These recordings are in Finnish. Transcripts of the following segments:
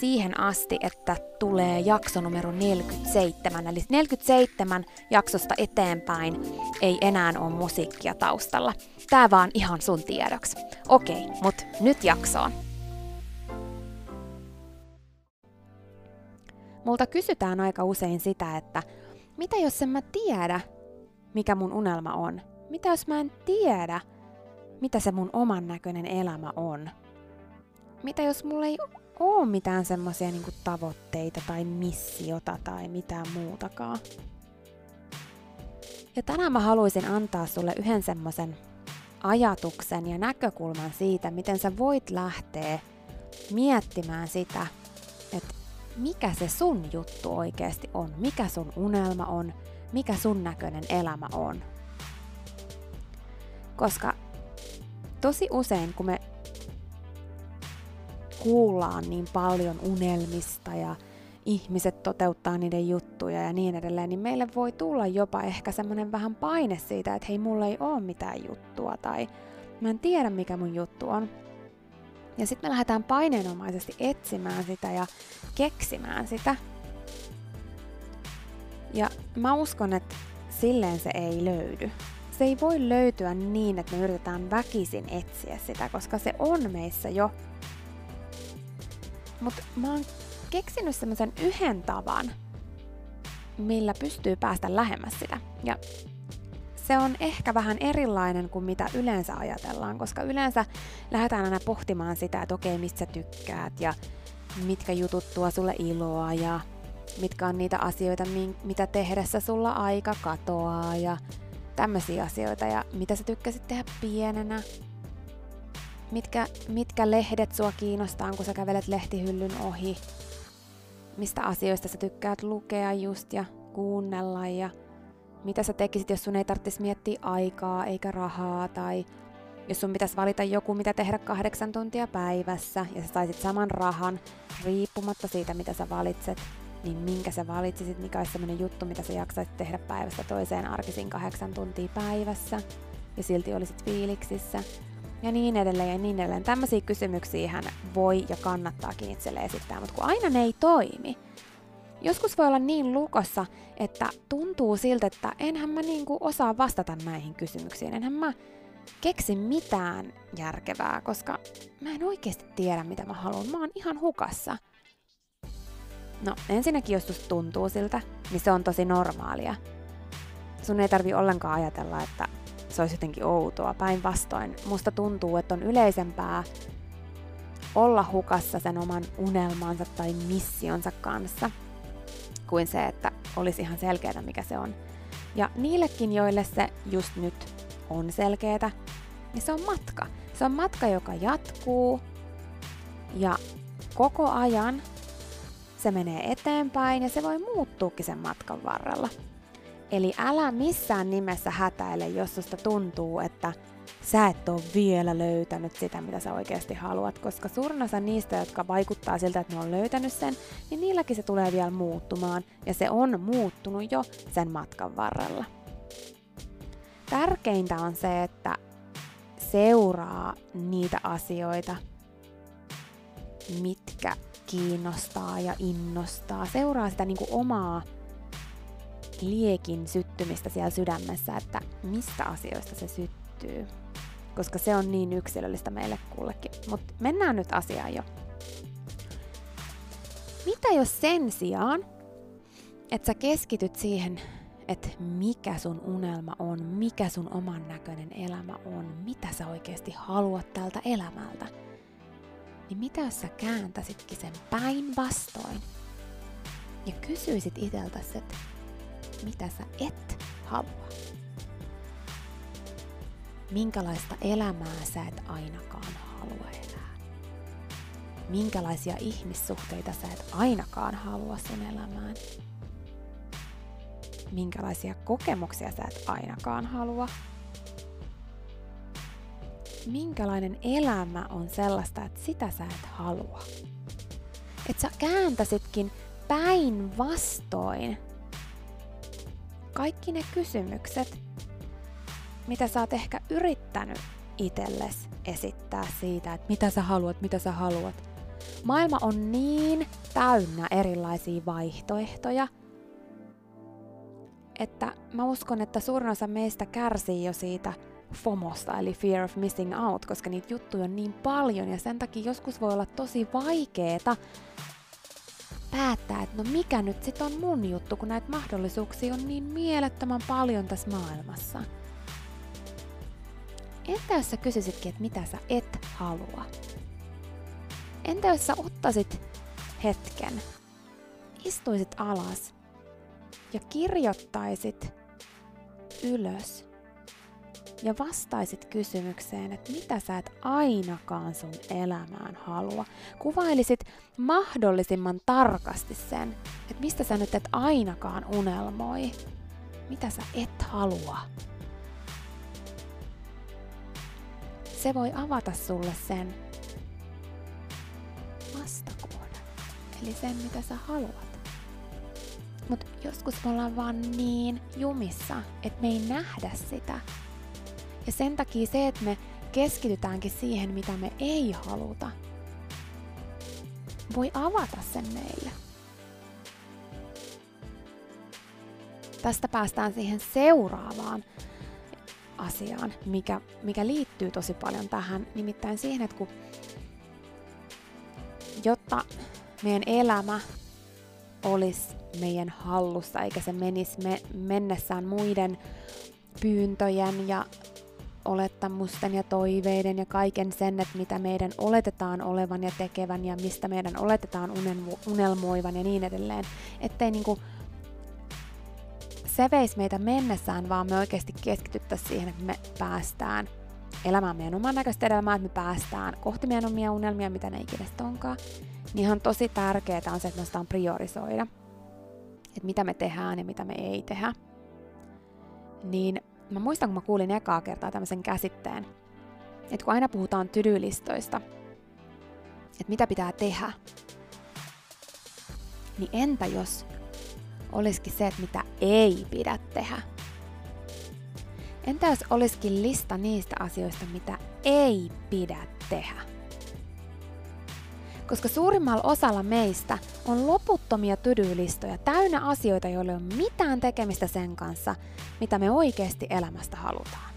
siihen asti, että tulee jakso numero 47. Eli 47 jaksosta eteenpäin ei enää ole musiikkia taustalla. Tää vaan ihan sun tiedoksi. Okei, mut nyt jaksoon. Multa kysytään aika usein sitä, että mitä jos en mä tiedä, mikä mun unelma on? Mitä jos mä en tiedä, mitä se mun oman näköinen elämä on? Mitä jos mulla ei ole mitään semmoisia niinku tavoitteita tai missiota tai mitään muutakaan. Ja tänään mä haluaisin antaa sulle yhden semmoisen ajatuksen ja näkökulman siitä, miten sä voit lähteä miettimään sitä, että mikä se sun juttu oikeasti on, mikä sun unelma on, mikä sun näköinen elämä on. Koska tosi usein, kun me kuullaan niin paljon unelmista ja ihmiset toteuttaa niiden juttuja ja niin edelleen, niin meille voi tulla jopa ehkä semmoinen vähän paine siitä, että hei, mulla ei ole mitään juttua tai mä en tiedä mikä mun juttu on. Ja sitten me lähdetään paineenomaisesti etsimään sitä ja keksimään sitä. Ja mä uskon, että silleen se ei löydy. Se ei voi löytyä niin, että me yritetään väkisin etsiä sitä, koska se on meissä jo mutta mä oon keksinyt semmoisen yhden tavan, millä pystyy päästä lähemmäs sitä. Ja se on ehkä vähän erilainen kuin mitä yleensä ajatellaan, koska yleensä lähdetään aina pohtimaan sitä, että okei, mistä sä tykkäät ja mitkä jutut tuo sulle iloa ja mitkä on niitä asioita, mitä tehdessä sulla aika katoaa ja tämmöisiä asioita ja mitä sä tykkäsit tehdä pienenä mitkä, mitkä lehdet sua kiinnostaa, kun sä kävelet lehtihyllyn ohi, mistä asioista sä tykkäät lukea just ja kuunnella ja mitä sä tekisit, jos sun ei tarvitsisi miettiä aikaa eikä rahaa tai jos sun pitäisi valita joku, mitä tehdä kahdeksan tuntia päivässä, ja sä saisit saman rahan, riippumatta siitä, mitä sä valitset, niin minkä sä valitsisit, mikä olisi sellainen juttu, mitä sä jaksaisit tehdä päivästä toiseen arkisin kahdeksan tuntia päivässä, ja silti olisit fiiliksissä, ja niin edelleen ja niin edelleen. Tämmöisiä kysymyksiä hän voi ja kannattaakin itselle esittää, mutta kun aina ne ei toimi, Joskus voi olla niin lukossa, että tuntuu siltä, että enhän mä niinku osaa vastata näihin kysymyksiin. Enhän mä keksi mitään järkevää, koska mä en oikeasti tiedä, mitä mä haluan. Mä oon ihan hukassa. No, ensinnäkin jos susta tuntuu siltä, niin se on tosi normaalia. Sun ei tarvi ollenkaan ajatella, että se olisi jotenkin outoa. Päinvastoin, musta tuntuu, että on yleisempää olla hukassa sen oman unelmansa tai missionsa kanssa – kuin se, että olisi ihan selkeää, mikä se on. Ja niillekin, joille se just nyt on selkeää, niin se on matka. Se on matka, joka jatkuu ja koko ajan se menee eteenpäin ja se voi muuttuukin sen matkan varrella. Eli älä missään nimessä hätäile, jos susta tuntuu, että sä et ole vielä löytänyt sitä, mitä sä oikeasti haluat, koska suurin osa niistä, jotka vaikuttaa siltä, että ne on löytänyt sen, niin niilläkin se tulee vielä muuttumaan, ja se on muuttunut jo sen matkan varrella. Tärkeintä on se, että seuraa niitä asioita, mitkä kiinnostaa ja innostaa. Seuraa sitä niin kuin omaa liekin syttymistä siellä sydämessä, että mistä asioista se syttyy koska se on niin yksilöllistä meille kullekin. Mutta mennään nyt asiaan jo. Mitä jos sen sijaan, että sä keskityt siihen, että mikä sun unelma on, mikä sun oman näköinen elämä on, mitä sä oikeasti haluat tältä elämältä, niin mitä jos sä kääntäisitkin sen päinvastoin ja kysyisit iteltäsi, että mitä sä et halua minkälaista elämää sä et ainakaan halua elää. Minkälaisia ihmissuhteita sä et ainakaan halua sun elämään. Minkälaisia kokemuksia sä et ainakaan halua. Minkälainen elämä on sellaista, että sitä sä et halua. Että sä kääntäsitkin päinvastoin kaikki ne kysymykset, mitä sä oot ehkä yrittänyt itelles esittää siitä, että mitä sä haluat, mitä sä haluat. Maailma on niin täynnä erilaisia vaihtoehtoja, että mä uskon, että suurin osa meistä kärsii jo siitä FOMOsta, eli fear of missing out, koska niitä juttuja on niin paljon ja sen takia joskus voi olla tosi vaikeeta päättää, että no mikä nyt sit on mun juttu, kun näitä mahdollisuuksia on niin mielettömän paljon tässä maailmassa. Entä jos sä kysyisitkin, että mitä sä et halua? Entä jos sä ottaisit hetken, istuisit alas ja kirjoittaisit ylös ja vastaisit kysymykseen, että mitä sä et ainakaan sun elämään halua. Kuvailisit mahdollisimman tarkasti sen, että mistä sä nyt et ainakaan unelmoi. Mitä sä et halua. se voi avata sulle sen vastakohdan. Eli sen, mitä sä haluat. Mutta joskus me ollaan vaan niin jumissa, että me ei nähdä sitä. Ja sen takia se, että me keskitytäänkin siihen, mitä me ei haluta, voi avata sen meille. Tästä päästään siihen seuraavaan asiaan, mikä, mikä liittyy tosi paljon tähän, nimittäin siihen, että kun, jotta meidän elämä olisi meidän hallussa, eikä se menisi me, mennessään muiden pyyntöjen ja olettamusten ja toiveiden ja kaiken sen, että mitä meidän oletetaan olevan ja tekevän ja mistä meidän oletetaan unelmoivan ja niin edelleen. Ettei niinku se veisi meitä mennessään, vaan me oikeasti keskityttäisiin siihen, että me päästään elämään meidän oman näköistä elämää, että me päästään kohti meidän omia unelmia, mitä ne ikinä onkaan. Niin ihan tosi tärkeää on se, että me osataan priorisoida, että mitä me tehdään ja mitä me ei tehdä. Niin mä muistan, kun mä kuulin ekaa kertaa tämmöisen käsitteen, että kun aina puhutaan tydylistoista, että mitä pitää tehdä, niin entä jos olisikin se, että mitä ei pidä tehdä? Entä jos olisikin lista niistä asioista, mitä ei pidä tehdä? Koska suurimmalla osalla meistä on loputtomia tydylistoja täynnä asioita, joille ei ole mitään tekemistä sen kanssa, mitä me oikeasti elämästä halutaan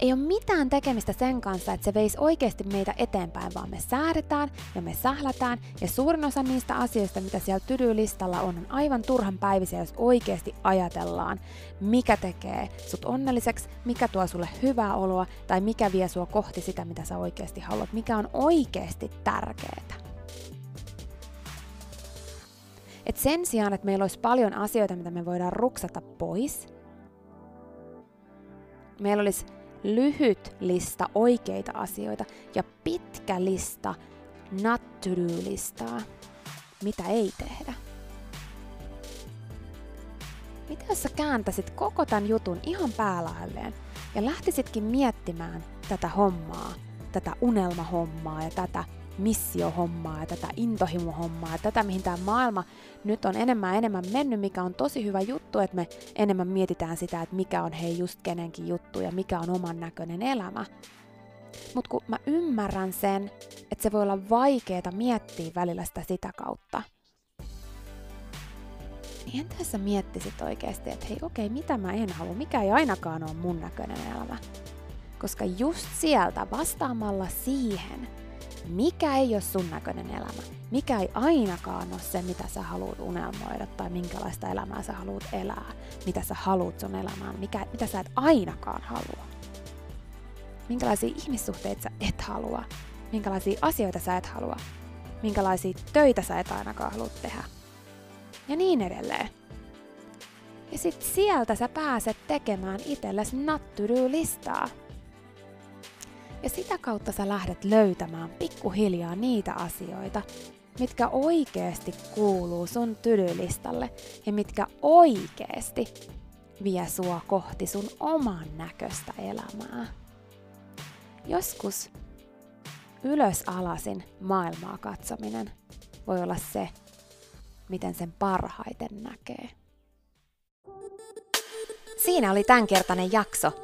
ei ole mitään tekemistä sen kanssa, että se veisi oikeasti meitä eteenpäin, vaan me säädetään ja me sählätään, ja suurin osa niistä asioista, mitä siellä tydylistalla on, on aivan turhan päivisiä, jos oikeasti ajatellaan, mikä tekee sut onnelliseksi, mikä tuo sulle hyvää oloa, tai mikä vie sua kohti sitä, mitä sä oikeasti haluat, mikä on oikeasti tärkeää. Et sen sijaan, että meillä olisi paljon asioita, mitä me voidaan ruksata pois, meillä olisi lyhyt lista oikeita asioita ja pitkä lista not to do listaa, mitä ei tehdä. Mitä jos sä kääntäisit koko tämän jutun ihan päälailleen ja lähtisitkin miettimään tätä hommaa, tätä unelmahommaa ja tätä missiohommaa ja tätä intohimohommaa tätä, mihin tämä maailma nyt on enemmän ja enemmän mennyt, mikä on tosi hyvä juttu, että me enemmän mietitään sitä, että mikä on hei just kenenkin juttu ja mikä on oman näköinen elämä. Mutta kun mä ymmärrän sen, että se voi olla vaikeaa miettiä välillä sitä sitä kautta, niin entä sä miettisit oikeasti, että hei okei, okay, mitä mä en halua, mikä ei ainakaan ole mun näköinen elämä. Koska just sieltä vastaamalla siihen, mikä ei ole sun näköinen elämä, mikä ei ainakaan ole se, mitä sä haluat unelmoida tai minkälaista elämää sä haluat elää, mitä sä haluat sun elämään, mikä, mitä sä et ainakaan halua. Minkälaisia ihmissuhteita sä et halua, minkälaisia asioita sä et halua, minkälaisia töitä sä et ainakaan halua tehdä. Ja niin edelleen. Ja sit sieltä sä pääset tekemään itsellesi not listaa ja sitä kautta sä lähdet löytämään pikkuhiljaa niitä asioita, mitkä oikeasti kuuluu sun tylylistalle ja mitkä oikeasti vie sua kohti sun oman näköistä elämää. Joskus ylös alasin maailmaa katsominen voi olla se, miten sen parhaiten näkee. Siinä oli tämänkertainen jakso.